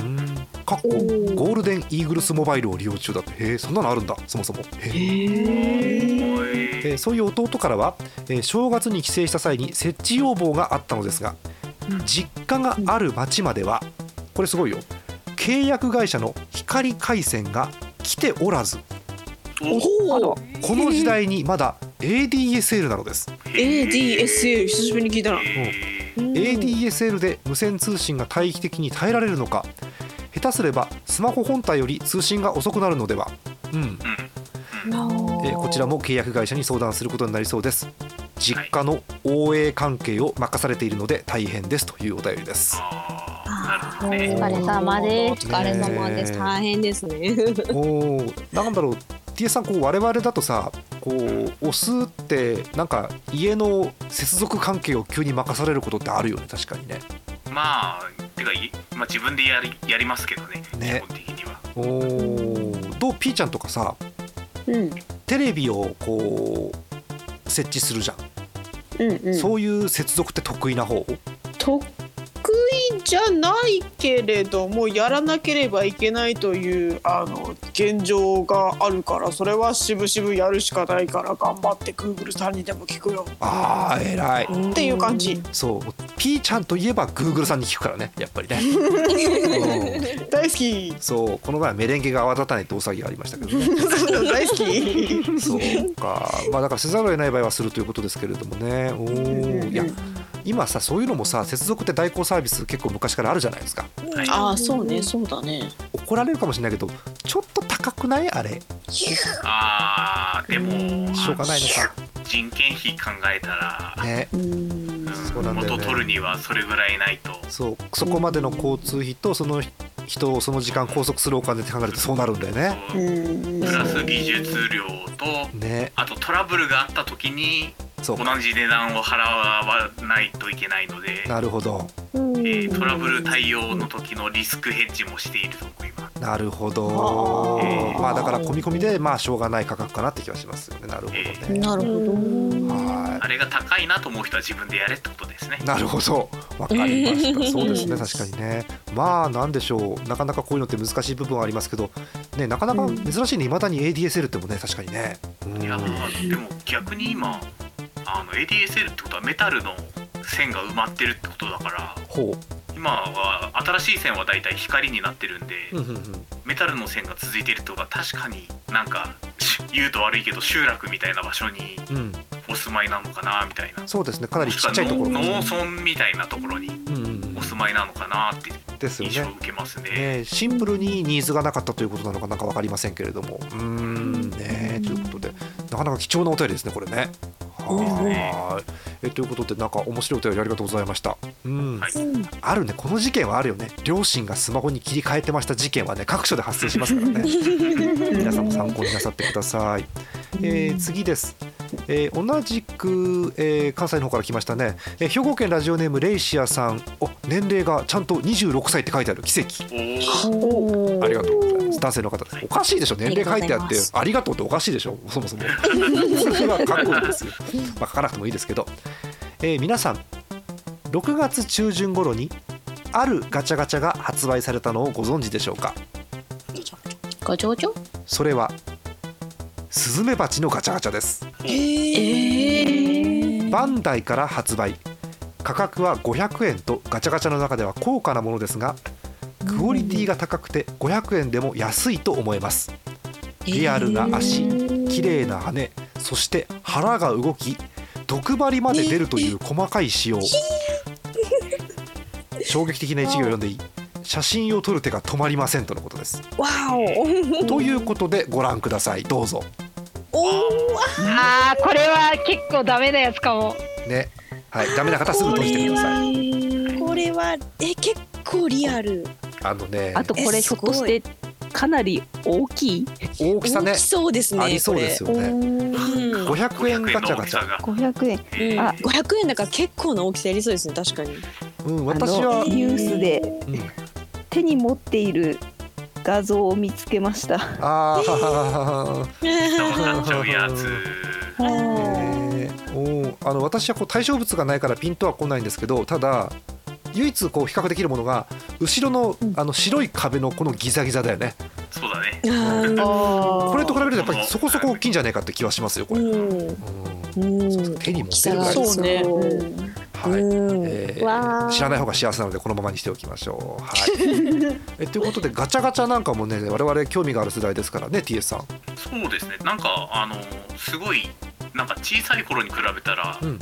うんかっこゴールデンイーグルスモバイルを利用中だって。へえそんなのあるんだそもそも。へええーそういう弟からは、えー正月に帰省した際に設置要望があったのですが実家がある町まではこれすごいよ。契約会社の光回線が来ておらずおこの時代にまだ ADSL なのです。ADSL 久しぶりに聞いたな。ADSL で無線通信が帯域的に耐えられるのか下手すればスマホ本体より通信が遅くなるのでは、うん。えーこちらも契約会社に相談することになりそうです。実家の OA 関係を任されているので大変です。というお便りです。お疲れ様です。お疲れ様です。大変ですね。おーなんだろう。TS さんこう我々だとさこう押すってなんか家の接続関係を急に任されることってあるよね確かにねまあてかい、まあ、自分でやりやりますけどねね。基本的には。おー。どうピーちゃんとかさうん。テレビをこう設置するじゃん、うんうん。そういう接続って得意な方？得意じゃないけれどもやらなければいけないというあの現状があるからそれは渋々やるしかないから頑張って Google さんにでも聞くよ。あー偉い。っていう感じ。そうピーちゃんといえば Google さんに聞くからねやっぱりね、うん。大好き。そうこの前はメレンゲが泡立たないって大騒ぎがありましたけどね。大好き。そうか。まあだからせざるを得ない場合はするということですけれどもね。おーいや今さそういうのもさ接続って代行サービス結構昔からあるじゃないですか。ああそうねそうだね。怒られるかもしれないけどちょっと高くない？あれ。あーでもしょうがないのか人件費考えたら、ね。うん。そうなんだよね。元取るにはそれぐらいないと。そう。そこまでの交通費とその人をその時間拘束するお金って考えるとそうなるんだよね。う。ん。プラス技術料とね。あとトラブルがあった時に同じ値段を払わないといけないので、なるほど。えートラブル対応の時のリスクヘッジもしていると思います。なるほど。えー。まあだから込み込みでまあしょうがない価格かなって気はしますよね。なるほどね。なるほど。はあれが高いなと思う人は自分でやれってことですね。い。なるほど。わかりました。そうですね確かにね。まあなんでしょう。なかなかこういうのって難しい部分はありますけどねなかなか珍しいね。未だに ADSL ってもね確かにね。うん。いやまあでも逆に今あの ADSL ってことはメタルの線が埋まってるってことだからほ今は新しい線はだいたい光になってるんで、ううんうんうん。メタルの線が続いてるとは確かになんかし言うと悪いけど集落みたいな場所にうん。お住まいなのかなみたいな。そうですね。かなりちっちゃいところ。農農村みたいなところにうんうんうん。お住まいなのかなって印象をね受けますね。ね、シンプルにニーズがなかったということなのかなんか分かりませんけれども。うーん。ねということで。なかなか貴重なお便りですねこれね。はーい。えということでなんか面白いお便りありがとうございました。うん、はい。あるね。この事件はあるよね。両親がスマホに切り替えてました事件はね各所で発生しますからね。皆さんも参考になさってください。えー次です。えー同じく、えー関西の方から来ましたね、えー兵庫県ラジオネームレイシアさん。お年齢がちゃんと26歳って書いてある。奇跡。ありがとうございます男性の方です。おかしいでしょ。年齢書いてあってありがとうっておかしいでしょ。そもそも。それはかっこいいですよ、まあ、書かなくてもいいですけど、えー皆さん6月中旬頃にあるガチャガチャが発売されたのをご存知でしょうか？ガチョガチョ。それはスズメバチのガチャガチャです。バンダイから発売。価格は500円とガチャガチャの中では高価なものですがクオリティが高くて500円でも安いと思えます。リアルな足綺麗な羽そして腹が動き毒針まで出るという細かい仕様。衝撃的な一行を読んでいい？写真を撮る手が止まりませんとのことです。わお。ということでご覧ください。どうぞ。あーこれは結構ダメなやつかも。ね。はい。ダメな方すぐ閉じてください。これはえ結構リアル。あのねあとこれえひょっとしてかなり大きい？大きさね大きそうですね。ありそうですよね。これ。うん。500円ガチャガチャ。が、500円。うんあ500円だから結構な大きさやりそうですね確かに。うん私はニュースでうん。手に持っている画像を見つけました。あー。人が買っちゃうやつ。えー。おー。あの私はこう対象物がないからピンとは来ないんですけどただ唯一こう比較できるものが後ろのあの白い壁のこのギザギザだよね。そうだね。これと比べるとやっぱりそこそこ大きいんじゃないかって気はしますよこれ、手に持てるぐらいですね。はい。うん。えー知らない方が幸せなのでこのままにしておきましょう。はい、えということでガチャガチャなんかもね我々興味がある世代ですからね TS さん。そうですね。なんかあのすごいなんか小さい頃に比べたら、うん。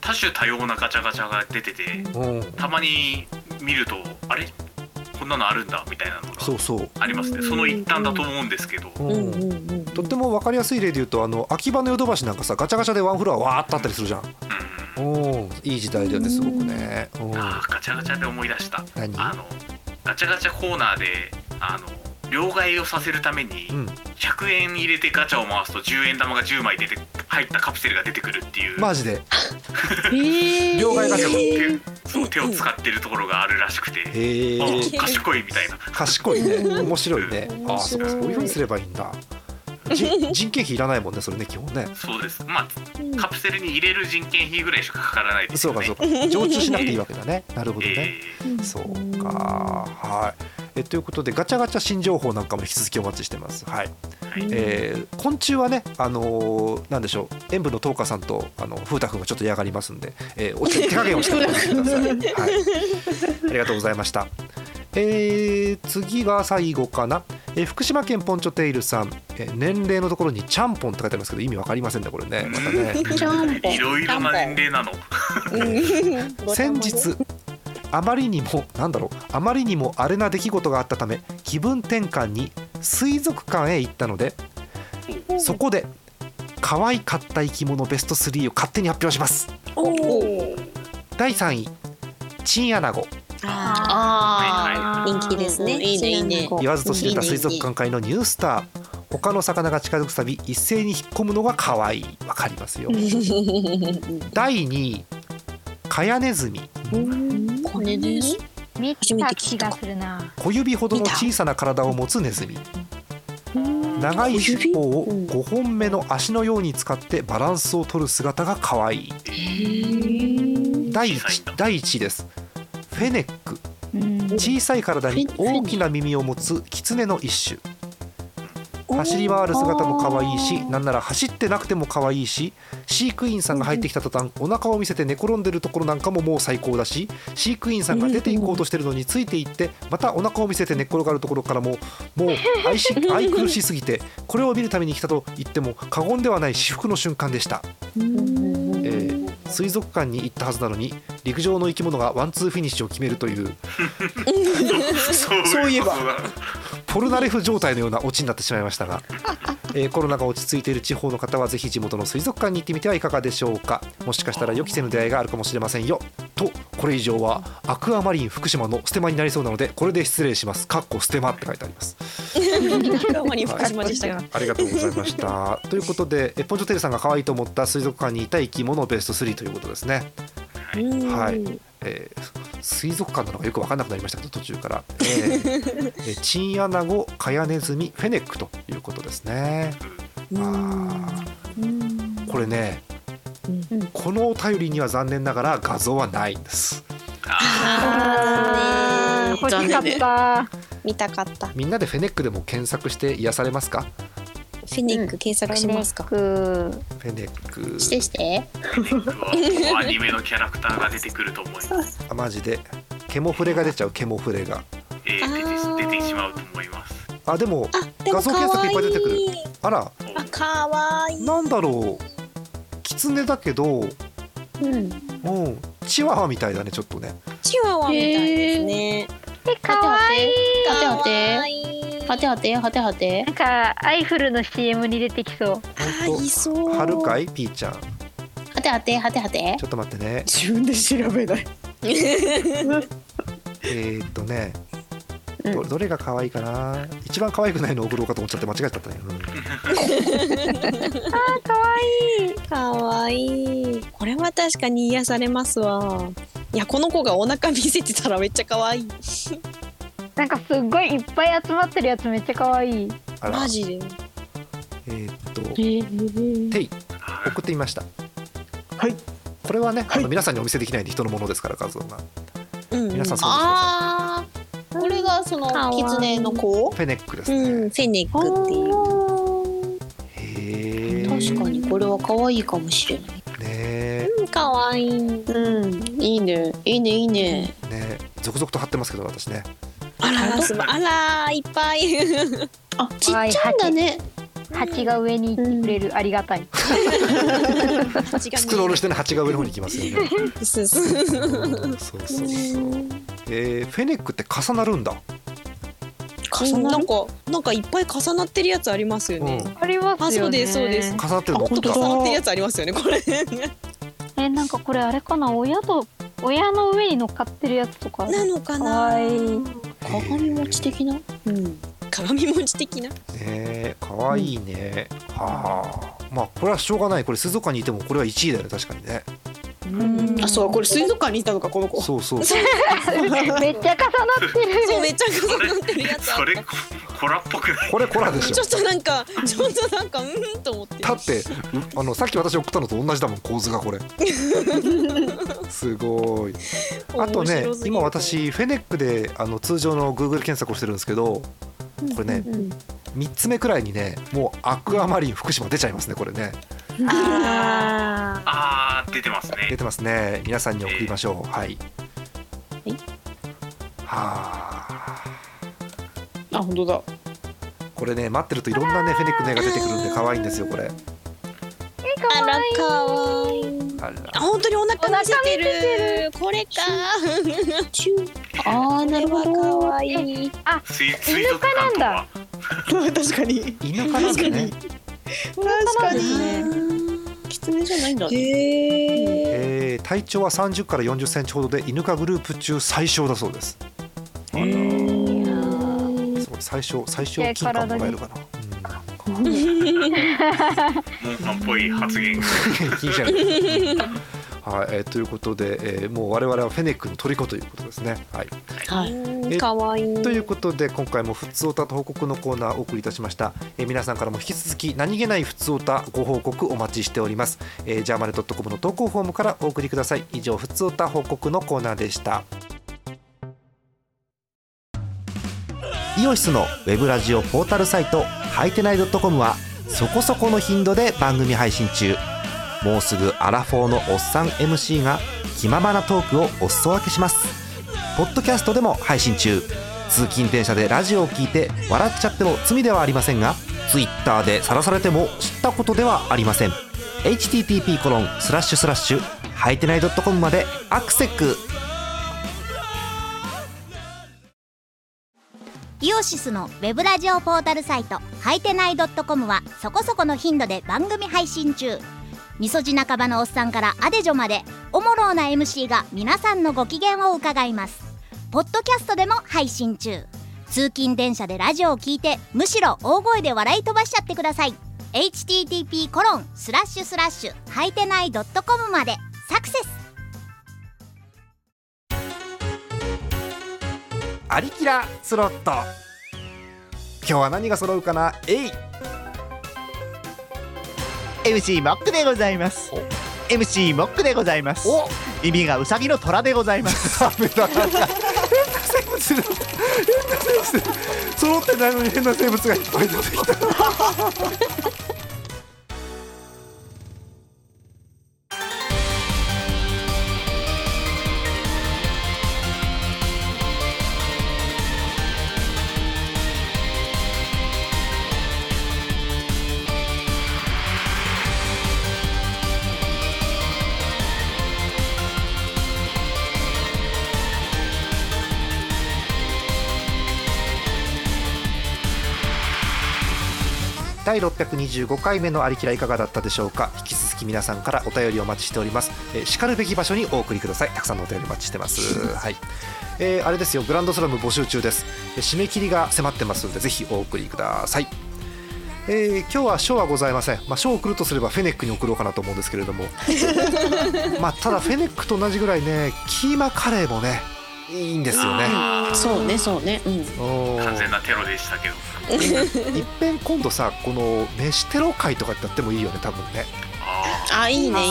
多種多様なガチャガチャが出ててうん、たまに見るとあれ？こんなのあるんだみたいなのがそうそう。ありますね。その一端だと思うんですけど、うん。うん。うんうんとっても分かりやすい例で言うとあの秋葉のヨドバシなんかさガチャガチャでワンフロアわーっとあったりするじゃん。うん。うん。いい時代だよねすごくね。うん。あーガチャガチャで思い出した。何？あのガチャガチャコーナーであの両替をさせるためにうん、100円入れてガチャを回すと10円玉が10枚出て入ったカプセルが出てくるっていう、マジで。え両替ガチャも。手そう手を使ってるところがあるらしくて、賢いみたいな。賢いね。面白いね。ああそうかそういうふうにすればいいんだ。じ 人件費いらないもんねそれね基本ね。そうです。まあカプセルに入れる人件費ぐらいしかかからないですよね。そうかそうか。常駐しなくていいわけだね。なるほどね。えーそうか。はい。えということでガチャガチャ新情報なんかも引き続きお待ちしてます。はい、はい。えー昆虫はねあのーなんでしょう。演舞の東花さんとあの風太くんがちょっと嫌がりますんで、えー、お手手加減をしておいてください、はい、ありがとうございましたえー次が最後かな、えー福島県ポンチョテイルさん、えー年齢のところにちゃんぽんって書いてありますけど意味わかりませんねこれね。またね。いろいろな年齢なの。うん。先日あまりにもなんだろうあまりにもあれな出来事があったため気分転換に水族館へ行ったのでそこで可愛かった生き物ベスト3を勝手に発表します。第3位チンアナゴああー。人気ですね。いいねいいね。言わずと知れた水族館界のニュースター。他の魚が近づくたび一斉に引っ込むのが可愛い。わかりますよ。第2位カヤネズミ。これです。見た気がするな。小指ほどの小さな体を持つネズミ。長い尻尾を5本目の足のように使ってバランスを取る姿が可愛い。第小さいんだ。1, 第1位ですフェネック。うん。小さい体に大きな耳を持つキツネの一種。走り回る姿も可愛いしなんなら走ってなくても可愛いし飼育員さんが入ってきた途端お腹を見せて寝転んでるところなんかももう最高だし飼育員さんが出て行こうとしてるのについていってまたお腹を見せて寝っ転がるところからももう愛し 愛くるしすぎてこれを見るために来たと言っても過言ではない至福の瞬間でした。えー水族館に行ったはずなのに陸上の生き物がワンツーフィニッシュを決めるという。そういえばポルナレフ状態のようなオチになってしまいましたが、えーコロナが落ち着いている地方の方はぜひ地元の水族館に行ってみてはいかがでしょうか。もしかしたら予期せぬ出会いがあるかもしれませんよ。とこれ以上はアクアマリン福島のステマになりそうなのでこれで失礼します。かっこステマって書いてあります。あまり福島でしたが。ありがとうございました。ということでえポンチョテルさんが可愛いと思った水族館にいた生き物ベスト3ということですね。はい、えー水族館なのかよく分かんなくなりましたけど途中から、えーえーチンアナゴカヤネズミフェネックということですね。あー。これね、このお便りには残念ながら画像はないんです。あー。欲しかった。見たかった。フみんなでフェネックでも検索して癒されますか？ェネック検索しますか。くフェネック。してして。アニメのキャラクターが出てくると思います、あマジで。ケモフレが出ちゃうケモフレが。えー、出て出てしまうと思います。あでもあでも画像検索いっぱい出てくる。あら。あかわい。いなんだろう。キツネだけど。うん。うん。チワワみたいだねちょっとね。チワワみたいですね。えかわい。い。かわていいはてはてはてはて。なんかアイフルの CM に出てきそう。あいそう。と春かい？ピーちゃん。はてはてはてはて。ちょっと待ってね。自分で調べない。えー、っとね。うん。どどれが可愛いかな？一番可愛くないのを送ろうかと思っちゃって間違えちゃったね、うん。かわい。い。これは確かに癒されますわ。いやこの子がお腹見せてたらめっちゃ可愛いなんかすっごいいっぱい集まってるやつめっちゃ可愛い。あら。マジで？えー、っとえテイはい送ってみました。はい。これはね、あはい。の皆さんにお見せできないんで人のものですから画像がうん。皆さんそうああこれがそのかわいい狐の子？フェネックですね、うん、フェネックっていう。へえ確かにこれは可愛いかもしれない。ねうん、かわい。い。うんいいね。いいねいいね。えねえ。続々と貼ってますけど私ねあら、すば、あら、いっぱい。あちっちゃいんだね。蜂が上に行ってくれる、ありがたい。スクロールしてね蜂が上の方に行きますよね。そうそうそう。そえー、フェネックって重なるんだ。重なる？なんか、なんかいっぱい重なってるやつありますよね。ありますよね。あ、そうです、そうです。重なってるの？と重なってるやつありますよね、これ。えなんかこれあれかな？親と親の上に乗っかってるやつとか。なのかな？かわいい鏡餅的な？うん。鏡餅的な？ねえかわいいね、はあ。まあこれはしょうがない。これ水族館にいてもこれは1位だよね確かにねあそうこれ水族館にいたのかこの子。そうそうそう。めっちゃ重なってる。そう、めっちゃ重なってるやつそれコラっぽくない？これコラでしょ。ちょっとなんか、ちょっとなんか、うんと思って。だってうあのさっき私送ったのと同じだもん構図がこれ。すごい。あとね今私フェネックであの通常の Google 検索をしてるんですけどこれねうん3つ目くらいにねもうアクアマリン福島出ちゃいますねこれねああー。出てますね。出てますね。皆さんに送りましょう。はい。い。はああ本当だ。これね待ってるといろんなねフェネックの絵が出てくるんで可愛いんですよこれ。ーあら、かわい。い。あ本当にお腹見せてる。これか。あーなるほかどわい。い。水水族館とは。確かに。犬かなんだね確かに。狐じゃないんだ。ねへえ。えー。体長は30から40センチほどでイヌ科グループ中最小だそうです。そう最小最小金貨もらえるかな、モンハンっぽい発言うん、金じゃないはい、えーということで、えーもう我々はフェネックの虜ということですね。はい、はい。かわいい。ということで今回もふつおたと報告のコーナーをお送りいたしました、えー皆さんからも引き続き何気ないふつおたご報告お待ちしております、えー、ジャーマネドットコムの投稿フォームからお送りください。以上ふつおた報告のコーナーでした。イオシスのウェブラジオポータルサイトはいてない .com はそこそこの頻度で番組配信中。もうすぐアラフォーのおっさん MC が気ままなトークをお裾分けしますポッドキャストでも配信中。通勤電車でラジオを聞いて笑っちゃっても罪ではありませんが Twitter で晒されても知ったことではありません。http コロンスラッシュスラッシュはいてない .com までアクセックイオシスのウェブラジオポータルサイトはいてない .com はそこそこの頻度で番組配信中。みそじ半ばのおっさんからアデジョまでおもろうな MC が皆さんのご機嫌を伺います。ポッドキャストでも配信中。通勤電車でラジオを聞いてむしろ大声で笑い飛ばしちゃってください。http コロンスラッシュスラッシュはいてない .com までサクセス。アリキラスロット。今日は何が揃うかな？えい MC モックでございます。MC モックでございます。お。耳がウサギの虎でございます してる。変な生物揃ってないのに変な生物がいっぱい出てきた。第625回目のありきらいかがだったでしょうか？引き続き皆さんからお便りをお待ちしております、えー、しかるべき場所にお送りください。たくさんのお便りお待ちしてます。はい。えー、あれですよ。グランドスラム募集中です。えー締め切りが迫ってますのでぜひお送りください。えー今日は賞はございません、まあ、賞を送るとすればフェネックに送ろうかなと思うんですけれども。まあただフェネックと同じぐらいねキーマカレーもねいいんですよね。そうねそうね。うん。完全なテロでしたけど。いっぺん今度さこの飯テロ会とかってやってもいいよね多分ねああいいねいいね。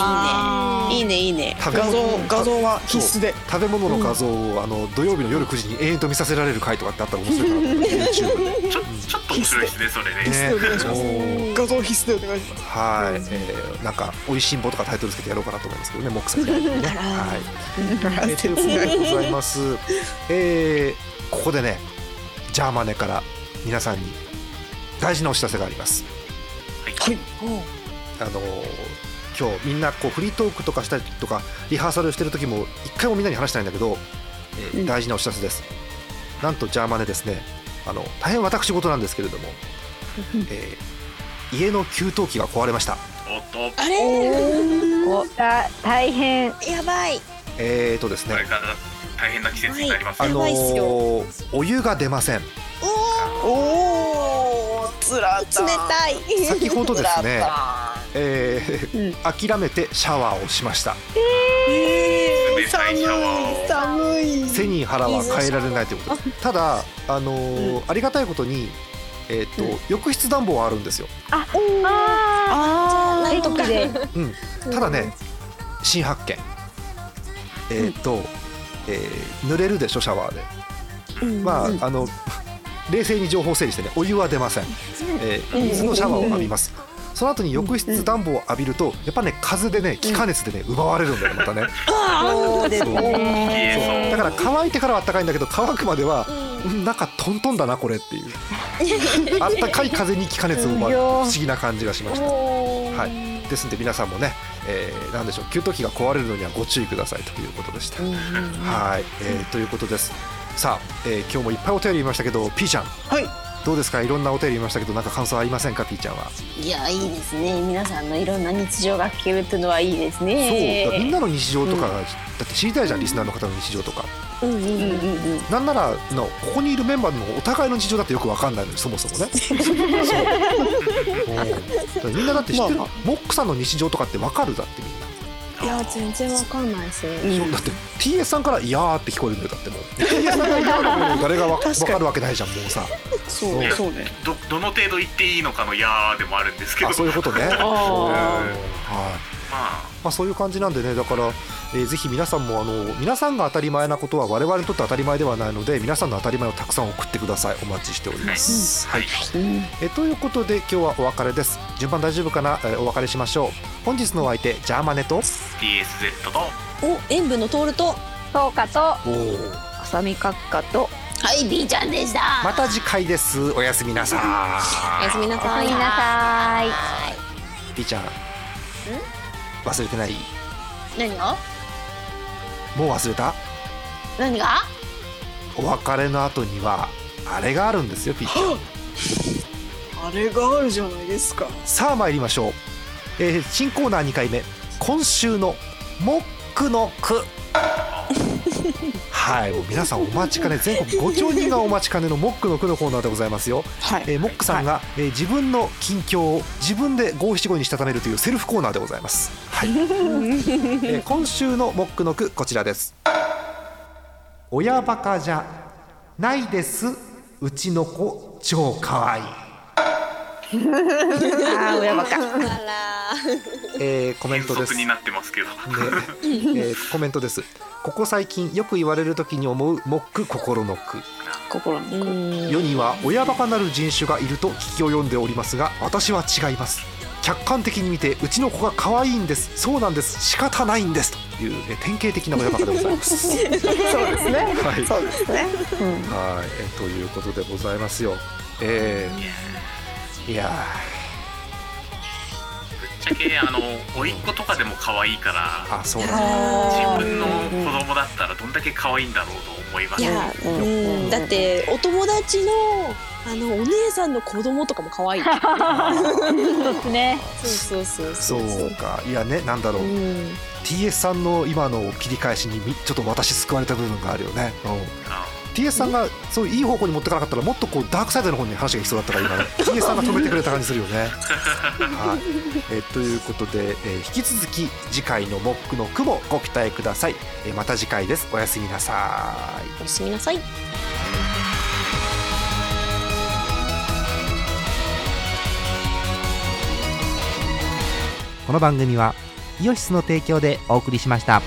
いいねいいね。画像物画像は必須で食べ物の画像を、あの土曜日の夜9時に永遠と見させられる回とかってあったら面白いかな YouTube ちょちょっと面白いですねそれね。ねお願いしますおー画像必須でお願いします。はい、えー、なんか美味しんぼとかタイトルつけてやろうかなと思いますけどね、モックさんにね。はい。えーということでございます。えー、ここでね、ジャーマネから皆さんに大事なお知らせがあります。はいあのー今日みんなこうフリートークとかしたりとかリハーサルしてる時も一回もみんなに話したいんだけど、えー大事なお知らせです。なんとジャーマネですね、あの大変私事なんですけれども、えー家の給湯器が壊れました。おっと。あれ？おだ大変。やばい。えーとですね。大変な季節になりますあよ、のーお湯が出ません。おおつらた冷たい。先ほどですね えー諦めてシャワーをしました。冷たいシャワーを。寒い背に腹は変えられないということ。です。ただあのーありがたいことに。えーと浴室暖房はあるんですよ、ああなんとかで。うん、ただね新発見。えっ、と、えー濡れるでしょシャワーで。まあ、あの冷静に情報整理してねお湯は出ません、えー水のシャワーを浴びます、その後に浴室暖房を浴びるとやっぱね風でね気化熱でね奪われるんだよまたね。そうですそうねだから乾いてからは暖かいんだけど乾くまでは、うん、なんかトントンだなこれっていうあったかい風に気化熱を奪う不思議な感じがしました、はい、ですんで皆さんもね、えー、なんでしょう給湯器が壊れるのにはご注意くださいということでした、はい、えー、ということですさあ、えー、今日もいっぱいお便り見ましたけど P ちゃんはいどうですか？いろんなお便り見ましたけどなんか感想ありませんか？P ちゃんは、いやいいですね。皆さんのいろんな日常が聞けるっていうのはいいですね。そうだみんなの日常とかが、だって知りたいじゃんリスナーの方の日常とか。うんうんうんうんなんならのここにいるメンバーのお互いの事情だってよくわかんないのにそもそもね。そう。みんなだって知ってる、まあモックさんの日常とかってわかるだってみんな、いや全然わかんないですそうだって TS さんから「いやー」って聞こえるんだよだってもう。TS さんがいやーのもの誰がわかるわけないじゃんもうさ。そういやそうね。どどの程度言っていいのかの「やー」でもあるんですけど。あそういうことね。はい。ままあ、そういう感じなんでね。だから、えーぜひ皆さんもあの皆さんが当たり前なことは我々にとって当たり前ではないので皆さんの当たり前をたくさん送ってください。お待ちしております、はい。えーということで今日はお別れです。順番大丈夫かな、えーお別れしましょう。本日のお相手ジャーマネと TSZ とお塩分のトールとそうかとあさみ閣下とはい B ちゃんでした。また次回です。おやすみなさおやすみなさい。おやすみなさい。い。ピーちゃん？忘れてない。何が？もう忘れた？何が？お別れの後にはあれがあるんですよピーちゃん。あれがあるじゃないですか。さあ参りましょう、えー新コーナー2回目。今週のモックの句 はいもう皆さんお待ちかね全国5兆人がお待ちかねのモックの句のコーナーでございますよ、はい。えーモックさんが、えー自分の近況を自分で五七五にしたためるというセルフコーナーでございます、はい。えー今週のモックの句こちらです。親バカじゃないです。うちの子超かわいい あー親バカ。えーコメン変トです。則になってますけど。ね。えーコメントです。ここ最近よく言われる時に思うモック心の句心の世には親バカなる人種がいると聞きを読んでおりますが私は違います。客観的に見てうちの子が可愛いんです。そうなんです。仕方ないんです。という、えー典型的な親バカでございます。そうですね。はい。そうですね。はい、えーということでございますよ。えーいやぶっちゃけあの甥っ子とかでも可愛いからーあそうだ。ね自分の子供だったらどんだけ可愛いんだろうと思います。いや、うん、だってお友達のあのお姉さんの子供とかも可愛い。そうですね。そうそうそうそう。か。いやねなんだろう、うん、TS さんの今の切り返しにみちょっと私救われた部分があるよね、うん。あ TS さんがそういい方向に持ってかなかったらもっとこうダークサイドの方に話がいきそうだったから今 ね TS さんが止めてくれた感じするよね。はいえーということで、えー引き続き次回のモックの句もご期待ください、えーまた次回ですおやすみなさいおやすみなさい。この番組はイオシスの提供でお送りしました。